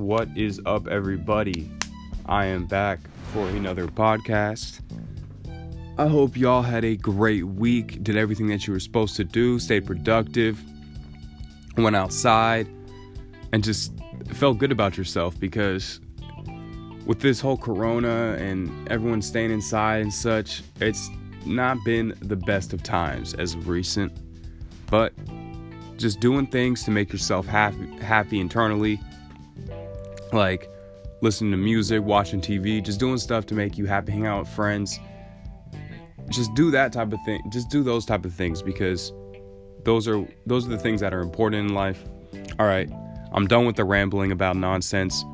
What is up, everybody? I am back for another podcast. I hope y'all had a great week, did everything that you were supposed to do, stayed productive, went outside, and just felt good about yourself because with this whole corona and everyone staying inside and such, it's not been the best of times as of recent. But just doing things to make yourself happy happy internally like listening to music watching tv just doing stuff to make you happy hang out with friends. Just do that type of thing just do those type of things because those are those are the things that are important in life. All right i'm done with the rambling about nonsense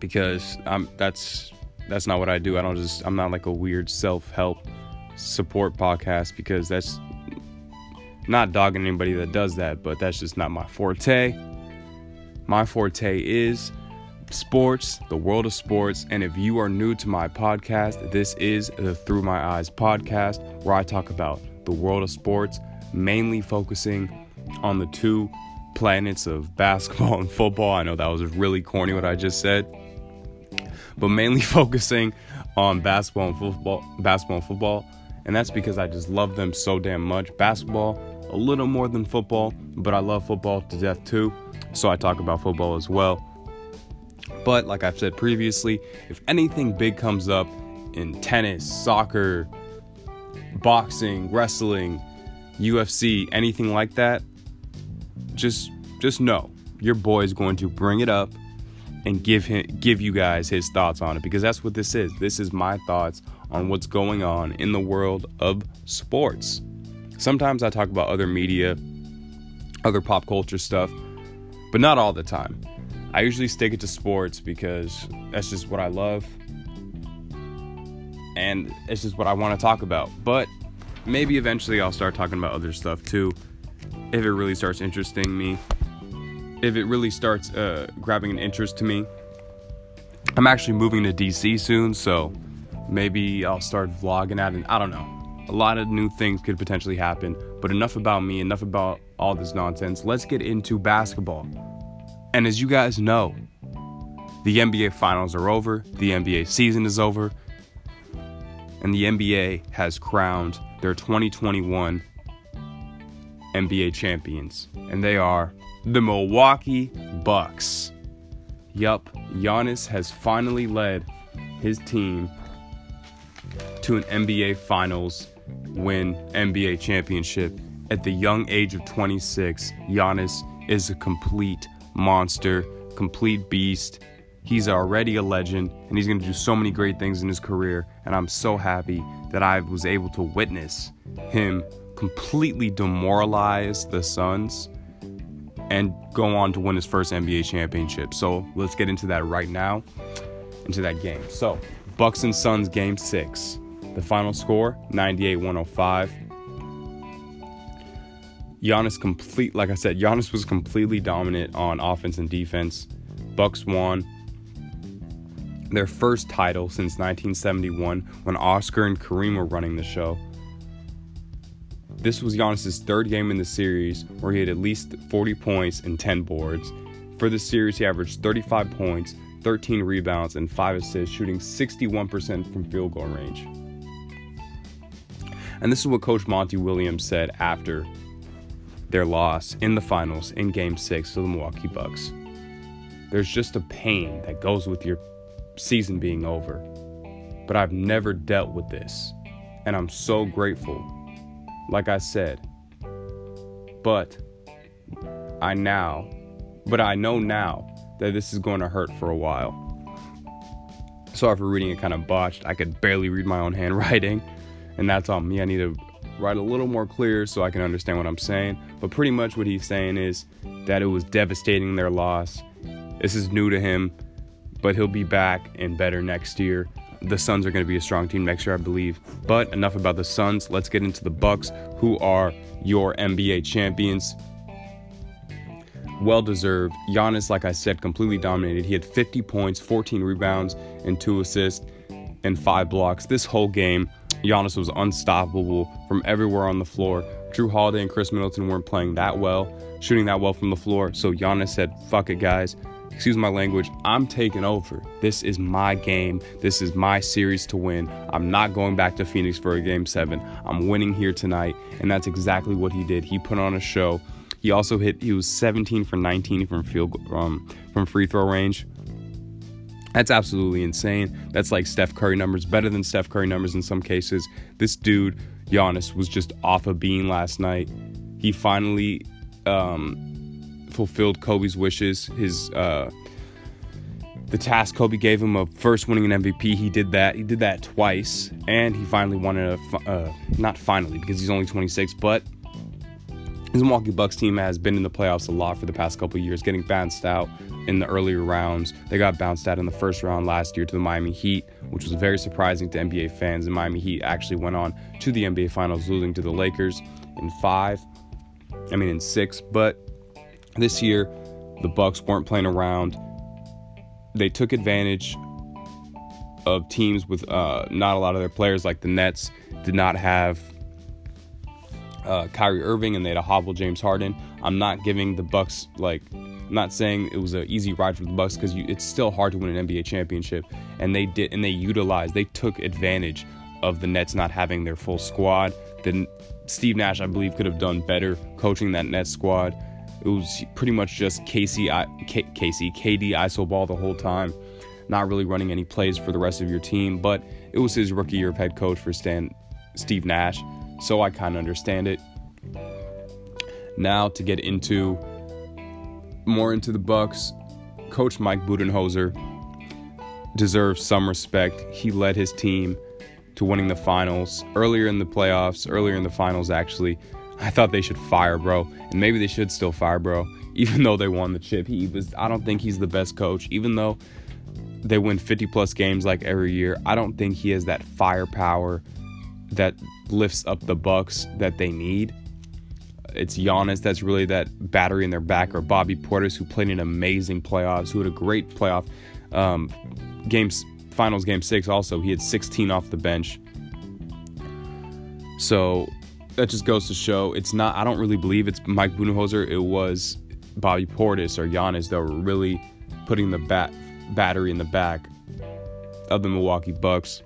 because i'm that's that's not what i do. I don't just i'm not like a weird self-help support podcast because that's not dogging anybody that does that, but that's just not my forte. My forte is sports, the world of sports. And if you are new to my podcast, this is the Through My Eyes podcast, where I talk about the world of sports, mainly focusing on the two planets of basketball and football. I know that was really corny what I just said, but mainly focusing on basketball and football, basketball and football. And that's because I just love them so damn much. Basketball, a little more than football, but I love football to death too. So I talk about football as well. But like I've said previously, if anything big comes up in tennis, soccer, boxing, wrestling, UFC, anything like that, just just know your boy is going to bring it up and give him give you guys his thoughts on it because that's what this is. This is my thoughts on what's going on in the world of sports. Sometimes I talk about other media, other pop culture stuff, but not all the time. I usually stick it to sports because that's just what I love and it's just what I want to talk about. But maybe eventually I'll start talking about other stuff too if it really starts interesting me. If it really starts uh, grabbing an interest to me. I'm actually moving to DC soon, so maybe I'll start vlogging at it. I don't know a lot of new things could potentially happen. But enough about me, enough about all this nonsense. Let's get into basketball. And as you guys know, the NBA finals are over, the NBA season is over, and the NBA has crowned their 2021 NBA champions. And they are the Milwaukee Bucks. Yup, Giannis has finally led his team to an NBA Finals win NBA championship. At the young age of 26, Giannis is a complete monster, complete beast. He's already a legend and he's going to do so many great things in his career. And I'm so happy that I was able to witness him completely demoralize the Suns and go on to win his first NBA championship. So let's get into that right now, into that game. So, Bucks and Suns game six. The final score 98 105. Giannis complete like I said, Giannis was completely dominant on offense and defense. Bucks won their first title since 1971 when Oscar and Kareem were running the show. This was Giannis' third game in the series where he had at least 40 points and 10 boards. For the series, he averaged 35 points, 13 rebounds, and 5 assists, shooting 61% from field goal range. And this is what Coach Monty Williams said after their loss in the finals in game six to the Milwaukee Bucks. There's just a pain that goes with your season being over. But I've never dealt with this. And I'm so grateful. Like I said. But I now, but I know now that this is going to hurt for a while. Sorry for reading it kind of botched. I could barely read my own handwriting and that's on me. I need to write a little more clear so I can understand what I'm saying. But pretty much what he's saying is that it was devastating their loss. This is new to him, but he'll be back and better next year. The Suns are going to be a strong team next year, I believe. But enough about the Suns. Let's get into the Bucks, who are your NBA champions. Well deserved. Giannis, like I said, completely dominated. He had 50 points, 14 rebounds, and two assists, and five blocks this whole game. Giannis was unstoppable from everywhere on the floor. Jrue Holiday and Khris Middleton weren't playing that well, shooting that well from the floor. So Giannis said, fuck it, guys. excuse my language, I'm taking over. This is my game. This is my series to win. I'm not going back to Phoenix for a game seven. I'm winning here tonight. And that's exactly what he did. He put on a show. He also hit, he was 17 for 19 from field, um, from free throw range. That's absolutely insane. That's like Steph Curry numbers, better than Steph Curry numbers in some cases. This dude, Giannis, was just off a bean last night. He finally um, fulfilled Kobe's wishes. His uh, the task Kobe gave him of first winning an MVP. He did that. He did that twice, and he finally won a Uh, not finally because he's only 26, but his Milwaukee Bucks team has been in the playoffs a lot for the past couple years, getting bounced out in the earlier rounds. They got bounced out in the first round last year to the Miami Heat, which was very surprising to NBA fans. And Miami Heat actually went on to the NBA Finals, losing to the Lakers in five. I mean in six, but this year, the Bucks weren't playing around. They took advantage of teams with uh, not a lot of their players, like the Nets, did not have uh, Kyrie Irving, and they had a hobble James Harden. I'm not giving the Bucks like, I'm not saying it was an easy ride for the Bucks because it's still hard to win an NBA championship, and they did, and they utilized, they took advantage of the Nets not having their full squad. Then Steve Nash, I believe, could have done better coaching that Nets squad. It was pretty much just Casey, K- Casey, KD ISO ball the whole time, not really running any plays for the rest of your team. But it was his rookie year of head coach for Stan, Steve Nash, so I kind of understand it. Now to get into more into the Bucks, Coach Mike Budenholzer deserves some respect. He led his team to winning the finals earlier in the playoffs, earlier in the finals actually. I thought they should fire bro, and maybe they should still fire bro, even though they won the chip. He was I don't think he's the best coach, even though they win 50 plus games like every year. I don't think he has that firepower that lifts up the Bucks that they need. It's Giannis that's really that battery in their back, or Bobby Portis who played an amazing playoffs, who had a great playoff um, games, finals game six. Also, he had 16 off the bench. So that just goes to show it's not. I don't really believe it's Mike Budenholzer. It was Bobby Portis or Giannis that were really putting the bat battery in the back of the Milwaukee Bucks.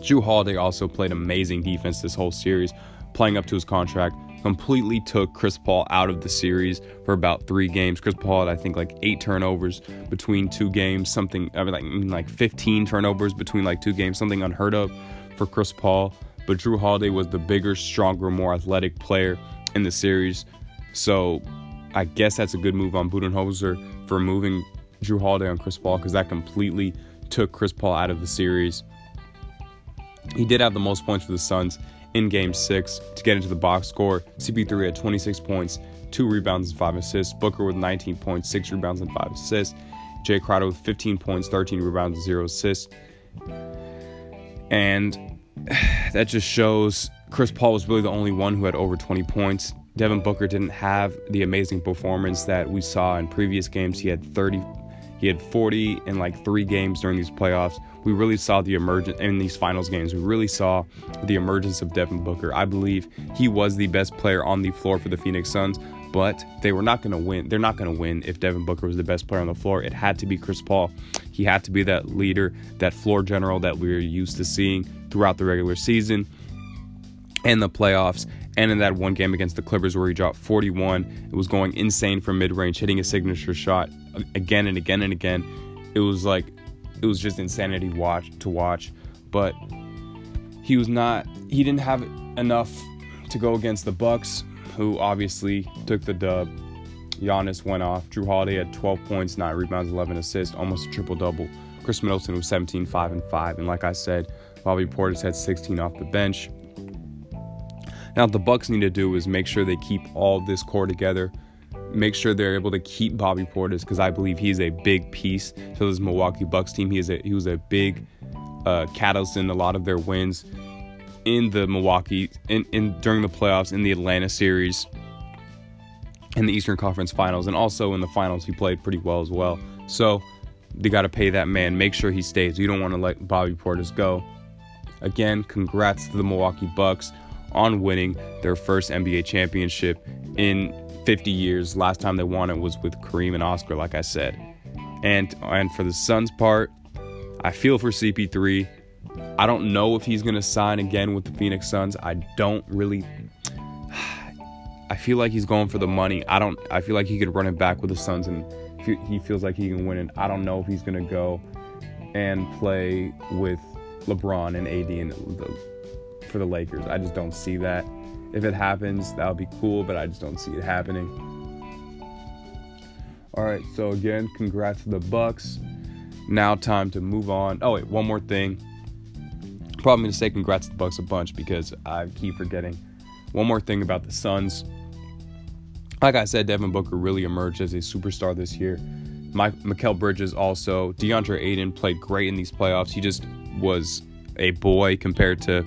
Jrue Holiday also played amazing defense this whole series, playing up to his contract. Completely took Chris Paul out of the series for about three games. Chris Paul had, I think, like eight turnovers between two games, something I mean, like like 15 turnovers between like two games, something unheard of for Chris Paul but Jrue Holiday was the bigger, stronger, more athletic player in the series. So I guess that's a good move on Budenholzer for moving Jrue Holiday on Chris Paul because that completely took Chris Paul out of the series. He did have the most points for the Suns in game six to get into the box score. CP3 had 26 points, two rebounds, and five assists. Booker with 19 points, six rebounds, and five assists. Jae Crowder with 15 points, 13 rebounds, and zero assists. And that just shows Chris Paul was really the only one who had over 20 points. Devin Booker didn't have the amazing performance that we saw in previous games. He had 30, he had 40 in like three games during these playoffs. We really saw the emergence in these finals games. We really saw the emergence of Devin Booker. I believe he was the best player on the floor for the Phoenix Suns, but they were not going to win. They're not going to win if Devin Booker was the best player on the floor. It had to be Chris Paul. He had to be that leader, that floor general that we are used to seeing throughout the regular season and the playoffs. And in that one game against the Clippers where he dropped 41, it was going insane from mid range, hitting a signature shot again and again and again. It was like, it was just insanity watch to watch. But he was not, he didn't have enough to go against the Bucks, who obviously took the dub. Giannis went off. Jrue Holiday had 12 points, 9 rebounds, 11 assists, almost a triple double. Khris Middleton was 17, 5, and 5. And like I said, Bobby Portis had 16 off the bench. Now, what the Bucks need to do is make sure they keep all this core together. Make sure they're able to keep Bobby Portis because I believe he's a big piece to this Milwaukee Bucks team. He is a he was a big uh, catalyst in a lot of their wins in the Milwaukee in, in during the playoffs in the Atlanta series in the Eastern Conference Finals and also in the finals he played pretty well as well. So they got to pay that man. Make sure he stays. You don't want to let Bobby Portis go. Again, congrats to the Milwaukee Bucks on winning their first NBA championship in 50 years. Last time they won it was with Kareem and Oscar, like I said. And and for the Suns part, I feel for CP3. I don't know if he's going to sign again with the Phoenix Suns. I don't really I feel like he's going for the money. I don't I feel like he could run it back with the Suns and he feels like he can win it. I don't know if he's going to go and play with LeBron and AD and the, for the Lakers. I just don't see that. If it happens, that would be cool, but I just don't see it happening. All right, so again, congrats to the Bucks. Now time to move on. Oh wait, one more thing. Probably gonna say congrats to the Bucks a bunch because I keep forgetting. One more thing about the Suns. Like I said, Devin Booker really emerged as a superstar this year. Mike, Mikal Bridges also. DeAndre Ayton played great in these playoffs. He just was a boy compared to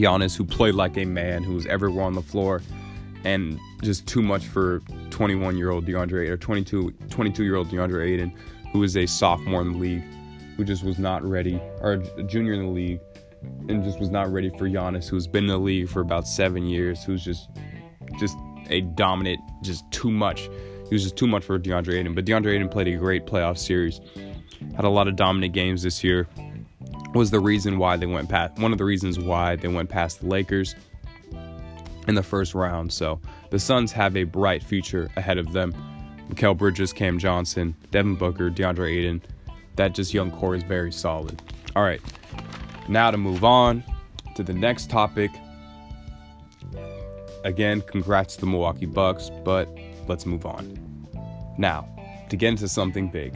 Giannis, who played like a man, who was everywhere on the floor, and just too much for 21 year old DeAndre or 22 22 year old DeAndre Ayton, who is a sophomore in the league, who just was not ready, or a junior in the league, and just was not ready for Giannis, who's been in the league for about seven years, who's just just a dominant, just too much. He was just too much for DeAndre Ayton. But DeAndre Ayton played a great playoff series, had a lot of dominant games this year. Was the reason why they went past one of the reasons why they went past the Lakers in the first round. So the Suns have a bright future ahead of them. Mikal Bridges, Cam Johnson, Devin Booker, DeAndre Ayton. That just young core is very solid. All right, now to move on to the next topic. Again, congrats to the Milwaukee Bucks, but let's move on. Now, to get into something big,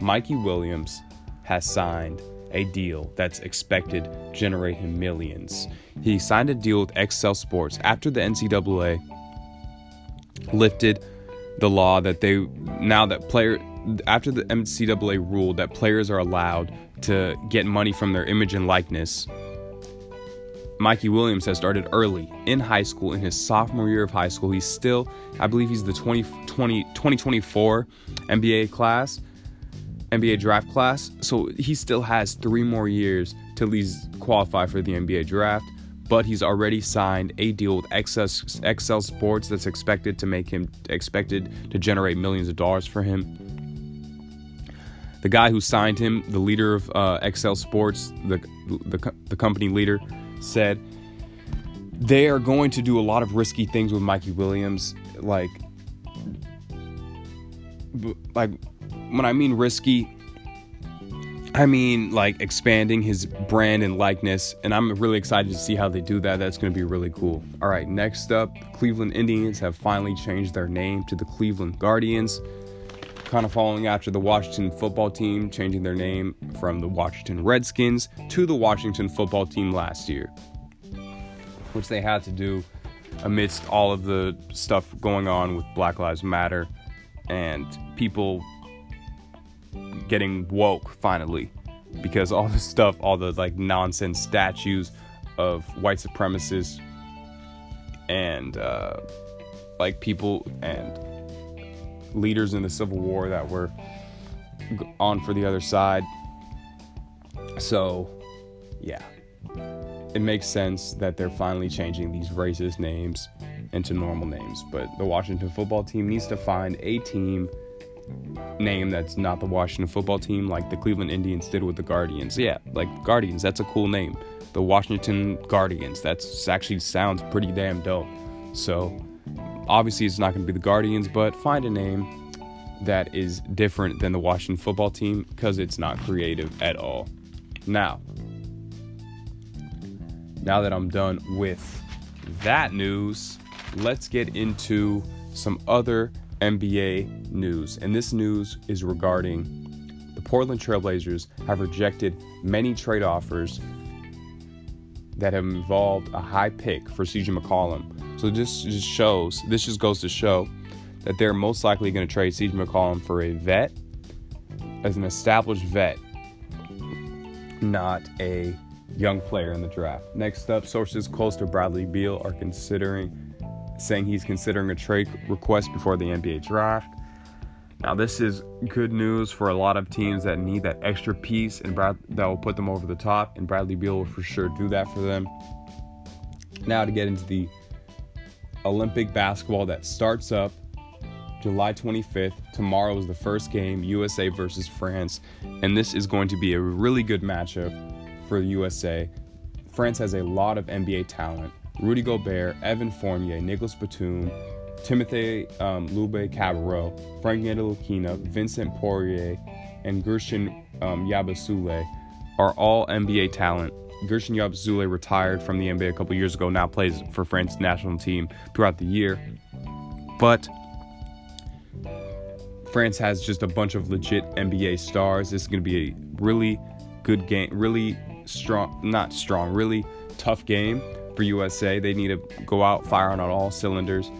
Mikey Williams has signed a deal that's expected to generate him millions. He signed a deal with Excel Sports after the NCAA lifted the law that they now that player after the NCAA ruled that players are allowed to get money from their image and likeness. Mikey Williams has started early in high school in his sophomore year of high school. He's still, I believe he's the 2020 2024 NBA class NBA draft class. So he still has three more years at least qualify for the NBA draft. But he's already signed a deal with Excel Sports that's expected to make him expected to generate millions of dollars for him. The guy who signed him, the leader of uh, Excel Sports, the, the the company leader, said they are going to do a lot of risky things with Mikey Williams, like like when I mean risky, I mean like expanding his brand and likeness, and I'm really excited to see how they do that. That's going to be really cool. All right, next up, Cleveland Indians have finally changed their name to the Cleveland Guardians, kind of following after the Washington football team changing their name from the Washington Redskins to the Washington football team last year, which they had to do amidst all of the stuff going on with Black Lives Matter and people getting woke finally because all the stuff, all the like nonsense statues of white supremacists and uh, like people and leaders in the Civil War that were on for the other side. So, yeah, it makes sense that they're finally changing these racist names into normal names. But the Washington football team needs to find a team name that's not the Washington football team, like the Cleveland Indians did with the Guardians. Yeah, like Guardians, that's a cool name. The Washington Guardians, that's actually sounds pretty damn dope. So obviously it's not going to be the Guardians, but find a name that is different than the Washington football team because it's not creative at all. Now, now that I'm done with that news, let's get into some other NBA news, and this news is regarding the Portland Trailblazers have rejected many trade offers that have involved a high pick for CJ McCollum. So this just shows, this just goes to show that they're most likely going to trade CJ McCollum for a vet, as an established vet, not a young player in the draft. Next up, sources close to Bradley Beal are considering saying he's considering a trade request before the NBA draft. Now, this is good news for a lot of teams that need that extra piece and Brad, that will put them over the top, and Bradley Beal will for sure do that for them. Now, to get into the Olympic basketball that starts up July 25th. Tomorrow is the first game, USA versus France, and this is going to be a really good matchup for the USA. France has a lot of NBA talent. Rudy Gobert, Evan Fournier, Nicolas Batum, Timothy um, Luwawu-Cabarrot, Frank Ntilikina, Vincent Poirier, and Guerschon um, Yabusele are all NBA talent. Guerschon Yabusele retired from the NBA a couple years ago, now plays for France national team throughout the year. But France has just a bunch of legit NBA stars. This is going to be a really good game, really strong, not strong, really tough game for USA. They need to go out firing on all cylinders.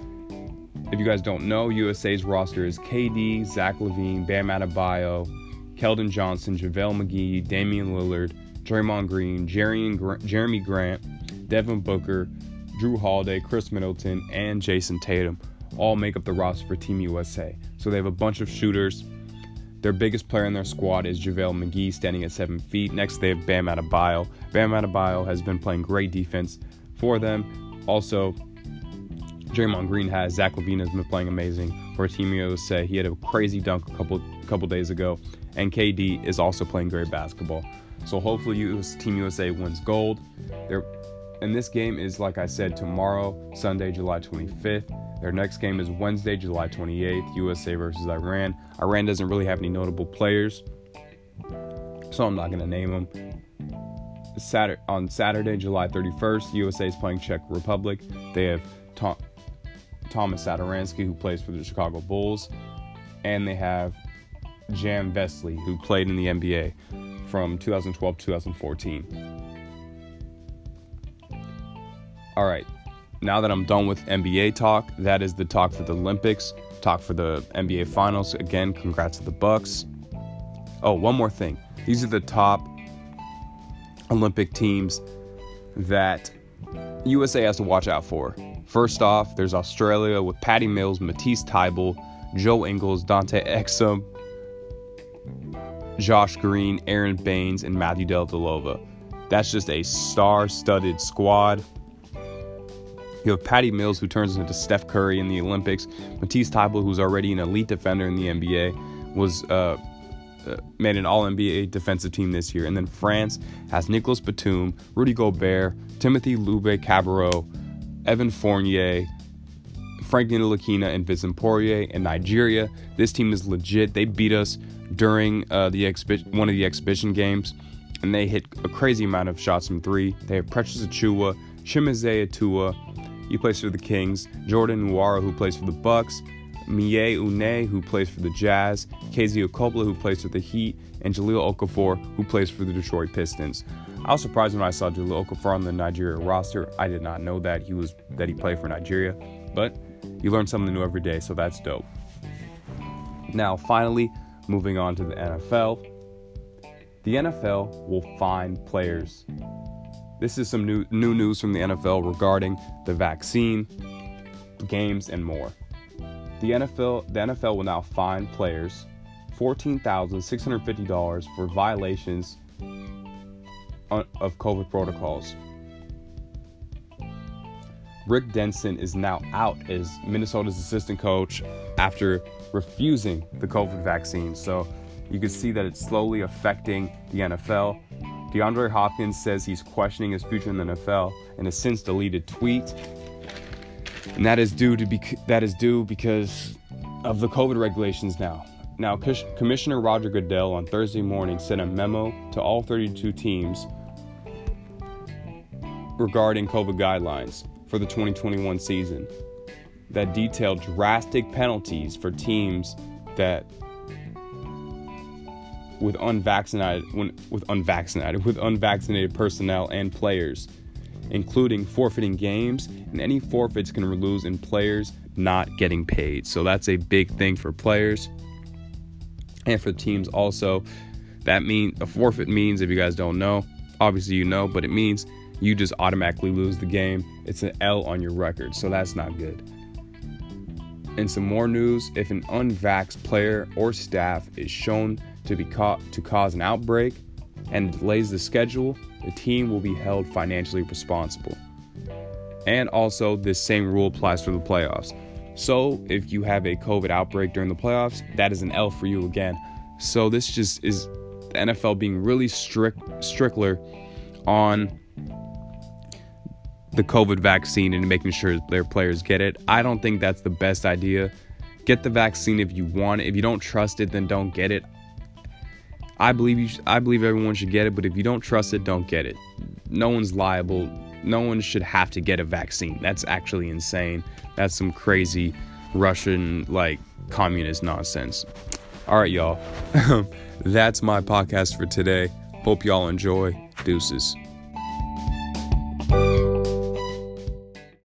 If you guys don't know, USA's roster is KD, Zach LaVine, Bam Adebayo, Keldon Johnson, JaVale McGee, Damian Lillard, Draymond Green, Jerami Grant, Devin Booker, Jrue Holiday, Khris Middleton, and Jayson Tatum all make up the roster for Team USA. So they have a bunch of shooters. Their biggest player in their squad is JaVale McGee, standing at seven feet. Next, they have Bam Adebayo. Bam Adebayo has been playing great defense for them. Also, Draymond Green has. Zach LaVine has been playing amazing for Team USA. He had a crazy dunk a couple couple days ago, and KD is also playing great basketball. So hopefully, US, Team USA wins gold. They're, and this game is, like I said, tomorrow, Sunday, July 25th. Their next game is Wednesday, July 28th, USA versus Iran. Iran doesn't really have any notable players, so I'm not to name them. Saturday, on Saturday, July 31st, USA is playing Czech Republic. They have Tom, Thomas Satoransky, who plays for the Chicago Bulls, and they have Jan Vesely, who played in the NBA from 2012 to 2014. All right, now that I'm done with NBA talk, that is the talk for the Olympics, talk for the NBA Finals. Again, congrats to the Bucks. Oh, one more thing. These are the top Olympic teams that USA has to watch out for. First off, there's Australia with Patty Mills, Matisse Thybulle, Joe Ingles, Dante Exum, Josh Green, Aaron Baynes, and Matthew Dellavedova. That's just a star-studded squad. You have Patty Mills, who turns into Steph Curry in the Olympics. Matisse Thybulle, who's already an elite defender in the NBA, was uh, uh, made an All NBA defensive team this year. And then France has Nicolas Batum, Rudy Gobert, Timothy Luwawu-Cabarrot, Evan Fournier, Frank Ntilikina, and Vincent Poirier. And Nigeria, this team is legit. They beat us during uh, the one of the exhibition games, and they hit a crazy amount of shots from three. They have Precious Achiuwa, Chimezie Atua, he plays for the Kings. Jordan Nwora, who plays for the Bucks. Miye Une, who plays for the Jazz. KZ Okpala, who plays for the Heat. And Jahlil Okafor, who plays for the Detroit Pistons. I was surprised when I saw Jahlil Okafor on the Nigeria roster. I did not know that he was that he played for Nigeria, but you learn something new every day, so that's dope. Now, finally, moving on to the NFL. The NFL will find players this is some new, new news from the NFL regarding the vaccine, games, and more. The NFL, the NFL will now fine players $14,650 for violations of COVID protocols. Rick Dennison is now out as Minnesota's assistant coach after refusing the COVID vaccine. So you can see that it's slowly affecting the NFL. DeAndre Hopkins says he's questioning his future in the NFL in a since deleted tweet. And that is due to be, that is due because of the COVID regulations now. Now, Commissioner Roger Goodell on Thursday morning sent a memo to all 32 teams regarding COVID guidelines for the 2021 season that detailed drastic penalties for teams that with unvaccinated with unvaccinated with unvaccinated personnel and players, including forfeiting games, and any forfeits can lose in players not getting paid. So that's a big thing for players and for teams also. That means a forfeit means if you guys don't know, obviously you know, but it means you just automatically lose the game. It's an L on your record, so that's not good. And some more news, if an unvaxxed player or staff is shown to be caught to cause an outbreak and delays the schedule, the team will be held financially responsible. And also, this same rule applies for the playoffs. So if you have a COVID outbreak during the playoffs, that is an L for you again. So this just is the NFL being really strict, strictler on the COVID vaccine and making sure their players get it. I don't think that's the best idea. Get the vaccine if you want. If you don't trust it, then don't get it. I believe you. Sh- I believe everyone should get it, but if you don't trust it, don't get it. No one's liable. No one should have to get a vaccine. That's actually insane. That's some crazy Russian like communist nonsense. All right, y'all. That's my podcast for today. Hope y'all enjoy. Deuces.